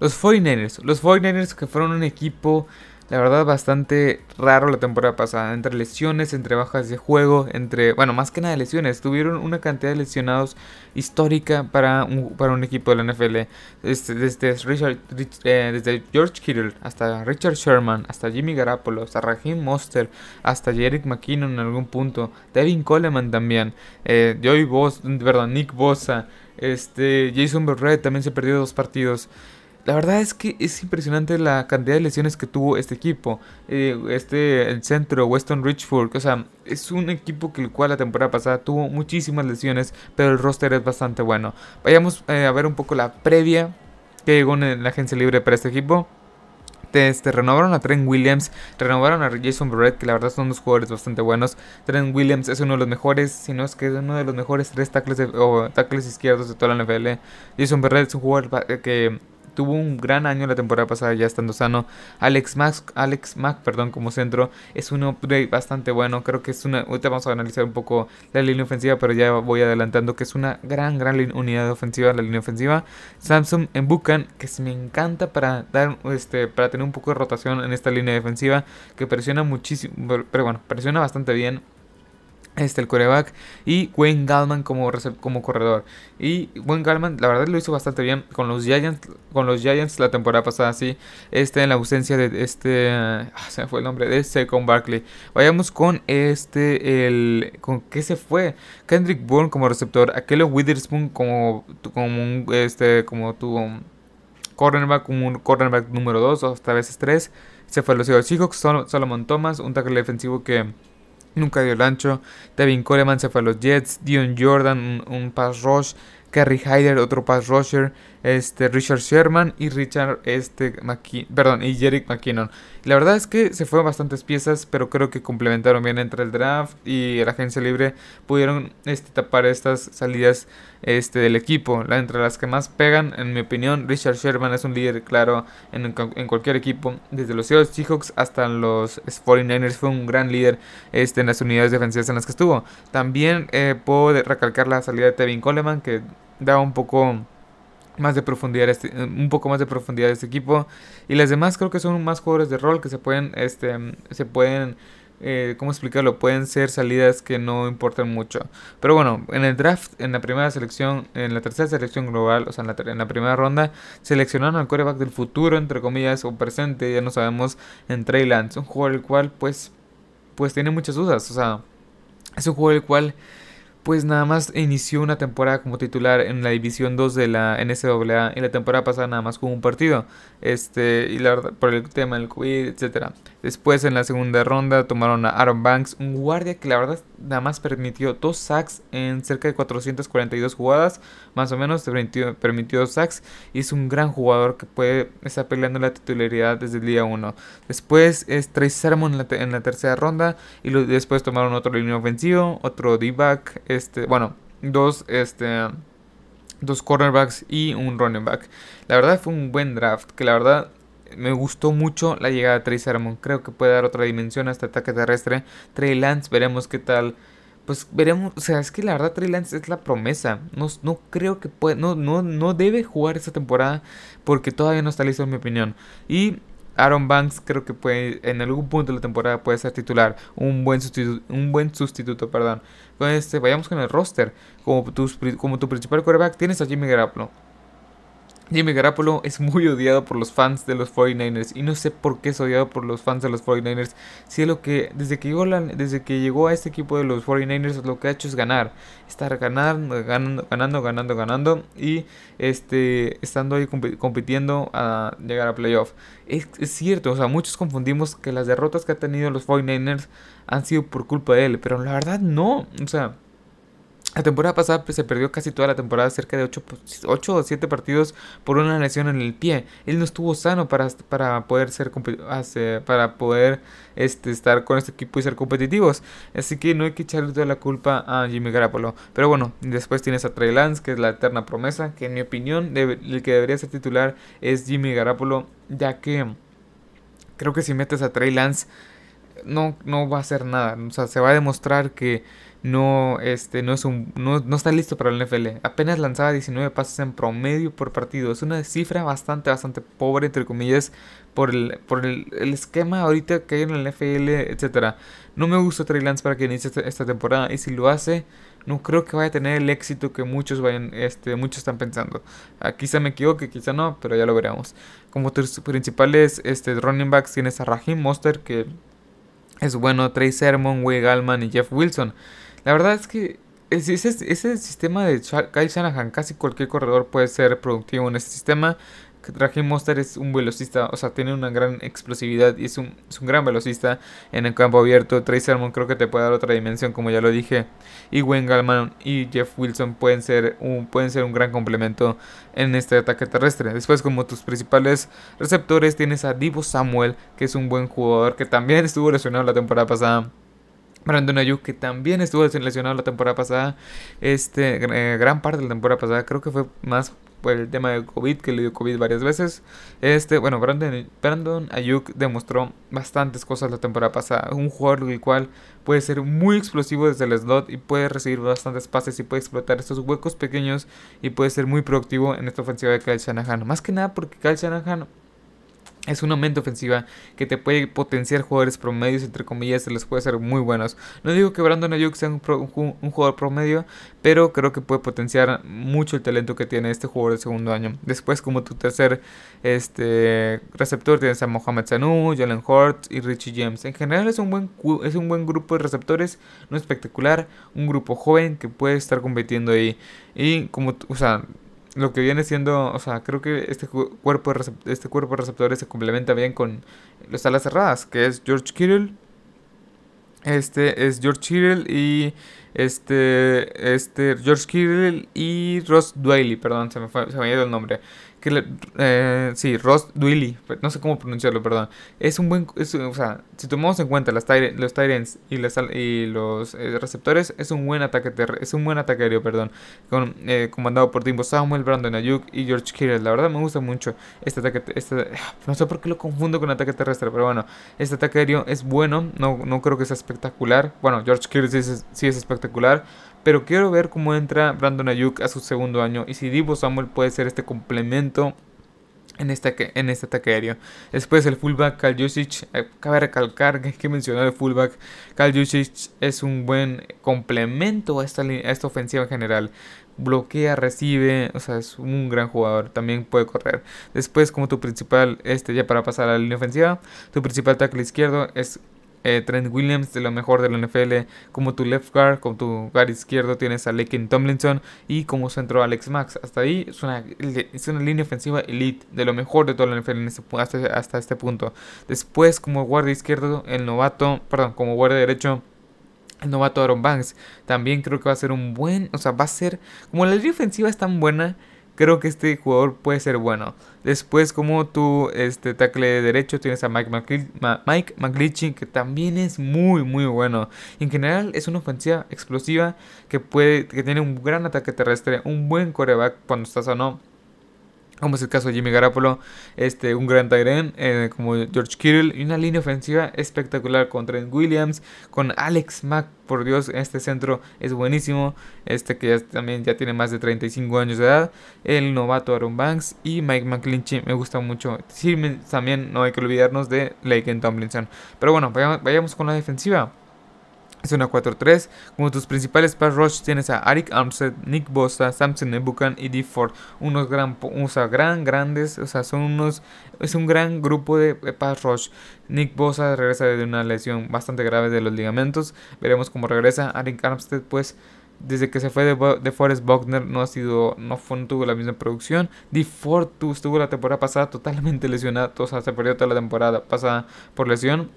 Los 49ers. Los 49ers que fueron un equipo la verdad bastante raro la temporada pasada, entre lesiones, entre bajas de juego, entre, bueno, más que nada lesiones, tuvieron una cantidad de lesionados histórica para un, para un equipo de la NFL, este, desde, Richard, eh, desde George Kittle hasta Richard Sherman, hasta Jimmy Garapolo, hasta Raheem Monster, hasta Jerick McKinnon en algún punto, Devin Coleman también, eh, Joey perdón, Nick Bosa, este, Jason Berrett también se perdió dos partidos. La verdad es que es impresionante la cantidad de lesiones que tuvo este equipo. Eh, este, el centro, Weston Richford. O sea, es un equipo que el cual la temporada pasada tuvo muchísimas lesiones, pero el roster es bastante bueno. Vayamos eh, a ver un poco la previa que llegó en la agencia libre para este equipo. Este, renovaron a Trent Williams, renovaron a Jason Barrett, que la verdad son dos jugadores bastante buenos. Trent Williams es uno de los mejores, si no es que es uno de los mejores tres tackles, o tackles izquierdos de toda la NFL. Jason Barrett es un jugador que tuvo un gran año la temporada pasada ya estando sano. Alex Max, Alex Mack, perdón, como centro es un upgrade bastante bueno. Creo que es una. Ahorita vamos a analizar un poco la línea ofensiva, pero ya voy adelantando que es una gran, gran unidad ofensiva la línea ofensiva. Samsung en Bucan, que se me encanta para dar este para tener un poco de rotación en esta línea defensiva que presiona muchísimo, pero bueno, presiona bastante bien este el coreback y Wayne Gallman como, como corredor. Y Wayne Gallman la verdad lo hizo bastante bien con los Giants con los Giants la temporada pasada sí. Este en la ausencia de este ah, se me fue el nombre de Second Barkley. Vayamos con este el con qué se fue Kendrick Bourne como receptor Aquelo Witherspoon como como este como tuvo cornerback como un cornerback número 2 o hasta veces 3 se fue a los Seahawks Solomon Thomas un tackle defensivo que Nunca dio el ancho. Devin Coleman se fue a los Jets. Dion Jordan, un, pass rush. Kerry Hyder, otro pass rusher este, Richard Sherman y Richard este, perdón, y Jerick McKinnon. La verdad es que se fueron bastantes piezas, pero creo que complementaron bien entre el draft y la agencia libre. Pudieron este, tapar estas salidas este, del equipo. La, entre las que más pegan, en mi opinión, Richard Sherman es un líder claro en, en cualquier equipo. Desde los Seahawks hasta los 49ers fue un gran líder este, en las unidades defensivas en las que estuvo. También eh, puedo recalcar la salida de Tevin Coleman, que daba un poco más de profundidad este, un poco más de profundidad de este equipo y las demás creo que son más jugadores de rol que se pueden este se pueden eh, ¿cómo explicarlo? Pueden ser salidas que no importan mucho. Pero bueno, en el draft, en la primera selección, en la tercera selección global, o sea, en la, primera ronda, seleccionaron al quarterback del futuro, entre comillas, o presente, ya no sabemos, en Trey Lance. Un jugador el cual, pues, pues tiene muchas dudas. O sea, es un jugador el cual pues nada más inició una temporada como titular en la División 2 de la NCAA y la temporada pasada nada más con un partido. Este, y la por el tema del COVID, etcétera. Después en la segunda ronda tomaron a Aaron Banks, un guardia que la verdad nada más permitió dos sacks en cerca de 442 jugadas, más o menos permitió, dos sacks y es un gran jugador que puede estar peleando la titularidad desde el día 1. Después es Trace Sermon en la, tercera ronda y después tomaron otro línea ofensivo, otro D-back, este, bueno, dos este dos cornerbacks y un running back. La verdad fue un buen draft, que la verdad me gustó mucho la llegada de Trey Sermon. Creo que puede dar otra dimensión a este ataque terrestre. Trey Lance, veremos qué tal. Pues veremos, o sea, es que la verdad Trey Lance es la promesa. No, no creo que puede, no, no, no debe jugar esta temporada porque todavía no está listo en mi opinión. Y Aaron Banks creo que puede en algún punto de la temporada puede ser titular, un buen sustituto, un buen sustituto, perdón. Este, vayamos con el roster. Como tu, como tu principal quarterback tienes a Jimmy Garoppolo. Jimmy Garapolo es muy odiado por los fans de los 49ers y no sé por qué es odiado por los fans de los 49ers. Si es lo que desde que llegó desde que llegó a este equipo de los 49ers lo que ha hecho es ganar, estar ganando, ganando, ganando, ganando, ganando y este estando ahí compitiendo a llegar a playoff. Es, es cierto, o sea, muchos confundimos que las derrotas que ha tenido los 49ers han sido por culpa de él, pero la verdad no, o sea, la temporada pasada pues, se perdió casi toda la temporada, cerca de 8, o 7 partidos por una lesión en el pie. Él no estuvo sano para, para poder ser para poder este, estar con este equipo y ser competitivos. Así que no hay que echarle toda la culpa a Jimmy Garapolo. Pero bueno, después tienes a Trey Lance, que es la eterna promesa, que en mi opinión el que debería ser titular es Jimmy Garapolo, ya que creo que si metes a Trey Lance no, no va a hacer nada. O sea, se va a demostrar que no, este, no, es un, no, no, está listo para el NFL. Apenas lanzaba 19 pases en promedio por partido. Es una cifra bastante, bastante pobre, entre comillas, por el, por el, esquema ahorita que hay en el NFL, etc. No me gusta Trey Lance para que inicie esta, temporada. Y si lo hace, no creo que vaya a tener el éxito que muchos vayan, este, muchos están pensando. Quizá me equivoque, quizá no, pero ya lo veremos. Como tus principales este, running backs tienes a Raheem Monster, que es bueno, Trey Sermon, Way Gallman y Jeff Wilson. La verdad es que ese, ese, sistema de Kyle Shanahan, casi cualquier corredor puede ser productivo en este sistema. Raheem Monster es un velocista, o sea, tiene una gran explosividad y es un, es un gran velocista en el campo abierto. Trey creo que te puede dar otra dimensión, como ya lo dije. Y Wayne Gallman y Jeff Wilson pueden ser un, pueden ser un gran complemento en este ataque terrestre. Después, como tus principales receptores, tienes a Divo Samuel, que es un buen jugador que también estuvo lesionado la temporada pasada. Brandon Ayuk, que también estuvo lesionado la temporada pasada, este, eh, gran parte de la temporada pasada, creo que fue más por el tema de COVID, que le dio COVID varias veces. Este, bueno, Brandon, Brandon Ayuk demostró bastantes cosas la temporada pasada. Un jugador el cual puede ser muy explosivo desde el slot y puede recibir bastantes pases y puede explotar estos huecos pequeños y puede ser muy productivo en esta ofensiva de Kyle Shanahan. Más que nada porque Kyle Shanahan es una mente ofensiva que te puede potenciar jugadores promedios, entre comillas, se les puede ser muy buenos. No digo que Brandon Ayuk sea un, jugador promedio, pero creo que puede potenciar mucho el talento que tiene este jugador de segundo año. Después, como tu tercer este, receptor, tienes a Mohamed Sanu, Jalen Hort y Richie James. En general es un, buen, es un buen grupo de receptores, no espectacular, un grupo joven que puede estar compitiendo ahí. Y como, o sea, lo que viene siendo, o sea, creo que este cuerpo de, este cuerpo de receptores se complementa bien con las alas cerradas, que es George Kittle. Este es George Kittle y este este George Kittle y Ross Dwelly, perdón, se me fue, se me ha ido el nombre que le, eh, sí, Ross Dwiley, no sé cómo pronunciarlo, perdón. Es un buen, o sea, si tomamos en cuenta las los Tyrants y, y los eh, receptores, es un buen ataque es un buen ataque aéreo, perdón, con, eh, comandado por Timbo Samuel, Brandon Ayuk y George Kittle. La verdad me gusta mucho este ataque, este, no sé por qué lo confundo con ataque terrestre, pero bueno, este ataque aéreo es bueno, no, no creo que sea espectacular. Bueno, George Kittle sí, sí es espectacular. Pero quiero ver cómo entra Brandon Ayuk a su segundo año y si Divo Samuel puede ser este complemento en este, en este ataque aéreo. Después el fullback Kyle Jusic, eh, cabe recalcar que hay que mencionar el fullback Kyle Jusic es un buen complemento a esta, a esta ofensiva en general. Bloquea, recibe, o sea, es un gran jugador, también puede correr. Después como tu principal, este ya para pasar a la línea ofensiva, tu principal tackle izquierdo es eh, Trent Williams de lo mejor de la NFL, como tu left guard, como tu guard izquierdo tienes a Laken Tomlinson y como centro Alex Max. Hasta ahí es una, es una línea ofensiva elite, de lo mejor de toda la NFL este hasta, hasta, este punto. Después como guardia izquierdo, el novato, perdón, como guardia derecho. El novato Aaron Banks también creo que va a ser un buen, o sea, va a ser, como la línea ofensiva es tan buena, creo que este jugador puede ser bueno. Después, como tu este, tackle de derecho, tienes a Mike, McGlinchey, que también es muy, muy bueno. En general, es una ofensiva explosiva que, puede, que tiene un gran ataque terrestre, un buen coreback cuando estás o no como es el caso de Jimmy Garapolo, este, un gran Tyren eh, como George Kittle y una línea ofensiva espectacular con Trent Williams, con Alex Mack, por Dios, este centro es buenísimo, este que también ya tiene más de 35 años de edad, el novato Aaron Banks y Mike McClinchy me gusta mucho, sí, también no hay que olvidarnos de Laken Tomlinson, pero bueno, vayamos con la defensiva. Es una 4-3. Como tus principales pass rush tienes a Arik Armstead, Nick Bosa, Samson Nebukan y D Ford. Unos gran, o gran grandes, o sea, son unos, es un gran grupo de pass rush. Nick Bosa regresa de una lesión bastante grave de los ligamentos. Veremos cómo regresa. Arik Armstead, pues, desde que se fue de, de Forrest Buckner no ha sido, no, fue, no tuvo la misma producción. D Ford estuvo la temporada pasada totalmente lesionado, o sea, se perdió toda la temporada pasada por lesión.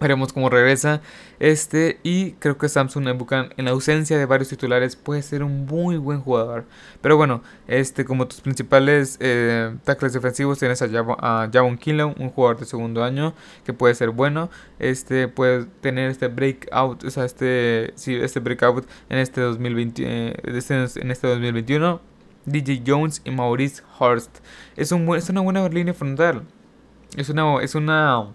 Veremos cómo regresa este y creo que Samsung Ebukan en la ausencia de varios titulares puede ser un muy buen jugador. Pero bueno, este como tus principales eh, tackles defensivos tienes a, Javon, Kilo, un jugador de segundo año que puede ser bueno. Este puede tener este breakout, o sea, este sí, este breakout en este 2020 eh, este, en este 2021. DJ Jones y Maurice Horst. Es un es una buena línea frontal. Es una es una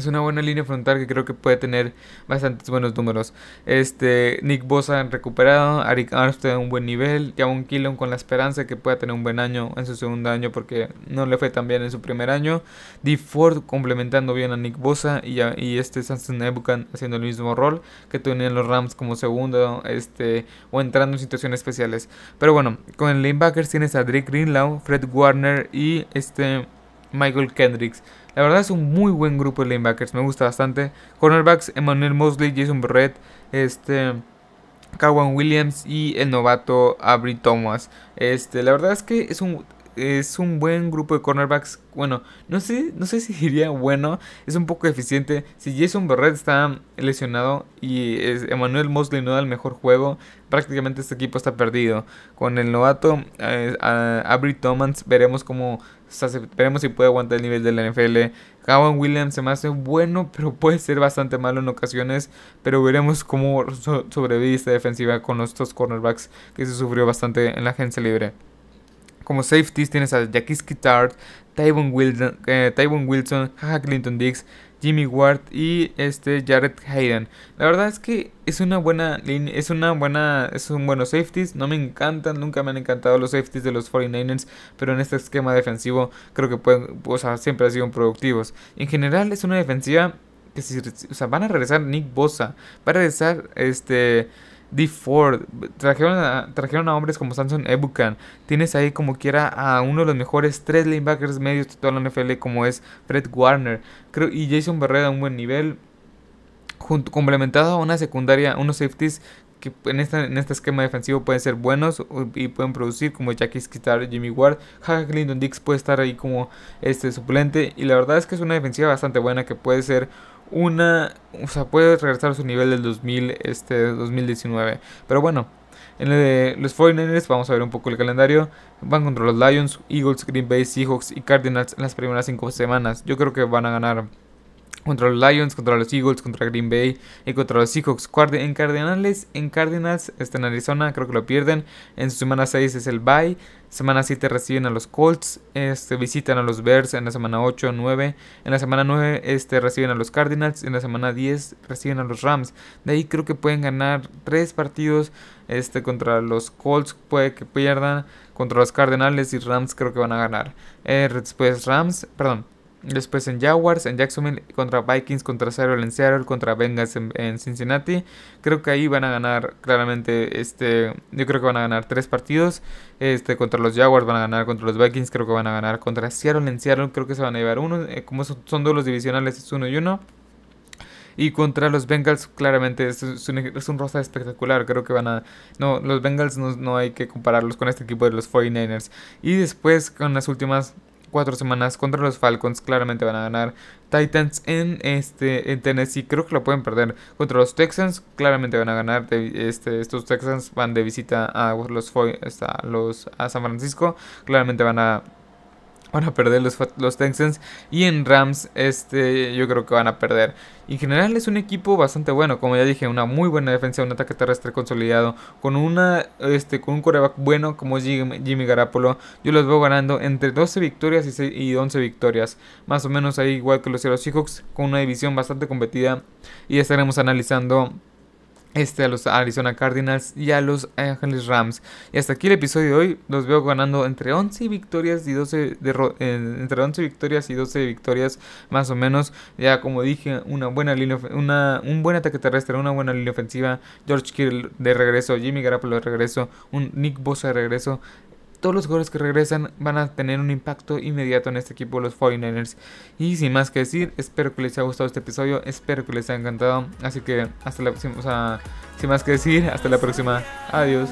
es una buena línea frontal que creo que puede tener bastantes buenos números. Este, Nick Bosa recuperado, Arik Armstead en un buen nivel, Javon Killon con la esperanza de que pueda tener un buen año en su segundo año porque no le fue tan bien en su primer año. D. Ford complementando bien a Nick Bosa y, y este Samson Ebukan haciendo el mismo rol que tenían los Rams como segundo este, o entrando en situaciones especiales. Pero bueno, con el linebackers tienes a Drake Greenlaw, Fred Warner y este Michael Kendricks. La verdad es un muy buen grupo de linebackers, me gusta bastante. Cornerbacks, Emmanuel Mosley, Jason Barrett, este, Kawan Williams y el novato Abri Thomas. Este, la verdad es que es un es un buen grupo de cornerbacks. Bueno, no sé, no sé si diría bueno, es un poco eficiente. Si Jason Barrett está lesionado y Emmanuel Mosley no da el mejor juego, prácticamente este equipo está perdido. Con el novato eh, Thomas veremos cómo veremos si puede aguantar el nivel de la NFL. Kawan Williams se me hace bueno, pero puede ser bastante malo en ocasiones. Pero veremos cómo sobrevive esta defensiva con los dos cornerbacks que se sufrió bastante en la agencia libre. Como safeties tienes a Jackie Skittard, Tyvon Wilson, eh, Wilson Clinton Dix, Jimmy Ward y este Jared Hayden. La verdad es que es una buena línea, es una buena, es un buenos safeties. No me encantan, nunca me han encantado los safeties de los 49ers, pero en este esquema defensivo creo que pueden, o sea, siempre han sido productivos. En general es una defensiva que si, o sea, van a regresar Nick Bosa, va a regresar este D. Ford, trajeron a, trajeron a hombres como Samson Ebukan. Tienes ahí como quiera a uno de los mejores tres linebackers medios de toda la NFL como es Fred Warner. Creo, y Jason Barrera a un buen nivel. Complementado a una secundaria, unos safeties que en, esta, en este esquema defensivo pueden ser buenos y pueden producir como Jackie Skitar, Jimmy Ward, Hack Clinton Dix puede estar ahí como este suplente y la verdad es que es una defensiva bastante buena que puede ser una, o sea, puede regresar a su nivel del 2000, este, 2019. Pero bueno, en los 49ers vamos a ver un poco el calendario. Van contra los Lions, Eagles, Green Bay, Seahawks y Cardinals en las primeras 5 semanas. Yo creo que van a ganar contra los Lions, contra los Eagles, contra Green Bay y contra los Seahawks. En Cardinals, en Cardinals está en Arizona, creo que lo pierden. En semana 6 es el bye. Semana 7 reciben a los Colts, este, visitan a los Bears en la semana 8, 9. En la semana 9 este, reciben a los Cardinals, en la semana 10 reciben a los Rams. De ahí creo que pueden ganar 3 partidos este, contra los Colts, puede que pierdan. Contra los Cardinals y Rams creo que van a ganar. Eh, después Rams, perdón. Después en Jaguars, en Jacksonville, contra Vikings, contra Seattle en Seattle, contra Bengals en, Cincinnati. Creo que ahí van a ganar claramente, este, yo creo que van a ganar tres partidos. Este, contra los Jaguars van a ganar, contra los Vikings creo que van a ganar, contra Seattle en Seattle creo que se van a llevar uno. Eh, como son, son dos los divisionales, es uno y uno. Y contra los Bengals, claramente es, un, es un roster espectacular. Creo que van a. No, los Bengals no, no, hay que compararlos con este equipo de los 49ers. Y después, con las últimas cuatro semanas contra los Falcons. Claramente van a ganar. Titans en este en Tennessee creo que lo pueden perder contra los Texans. Claramente van a ganar. este, estos Texans van de visita a los, a los a San Francisco. Claramente van a van a perder los, los Texans y en Rams este yo creo que van a perder. En general es un equipo bastante bueno, como ya dije, una muy buena defensa, un ataque terrestre consolidado, con una este con un coreback bueno como Jimmy, Jimmy Garapolo. Yo los veo ganando entre 12 victorias y, y 11 victorias, más o menos ahí igual que los Seahawks con una división bastante competida y estaremos analizando este, a los Arizona Cardinals y a los Angeles Rams. Y hasta aquí el episodio de hoy. Los veo ganando entre 11 victorias y 12 entre 11 victorias y 12 victorias más o menos. Ya como dije, una buena línea una, un buen ataque terrestre, una buena línea ofensiva. George Kittle de regreso, Jimmy Garoppolo de regreso, un Nick Bosa de regreso todos los jugadores que regresan van a tener un impacto inmediato en este equipo, los 49ers. Y sin más que decir, espero que les haya gustado este episodio, espero que les haya encantado. Así que hasta la próxima, o sea, sin más que decir, hasta la próxima. Adiós.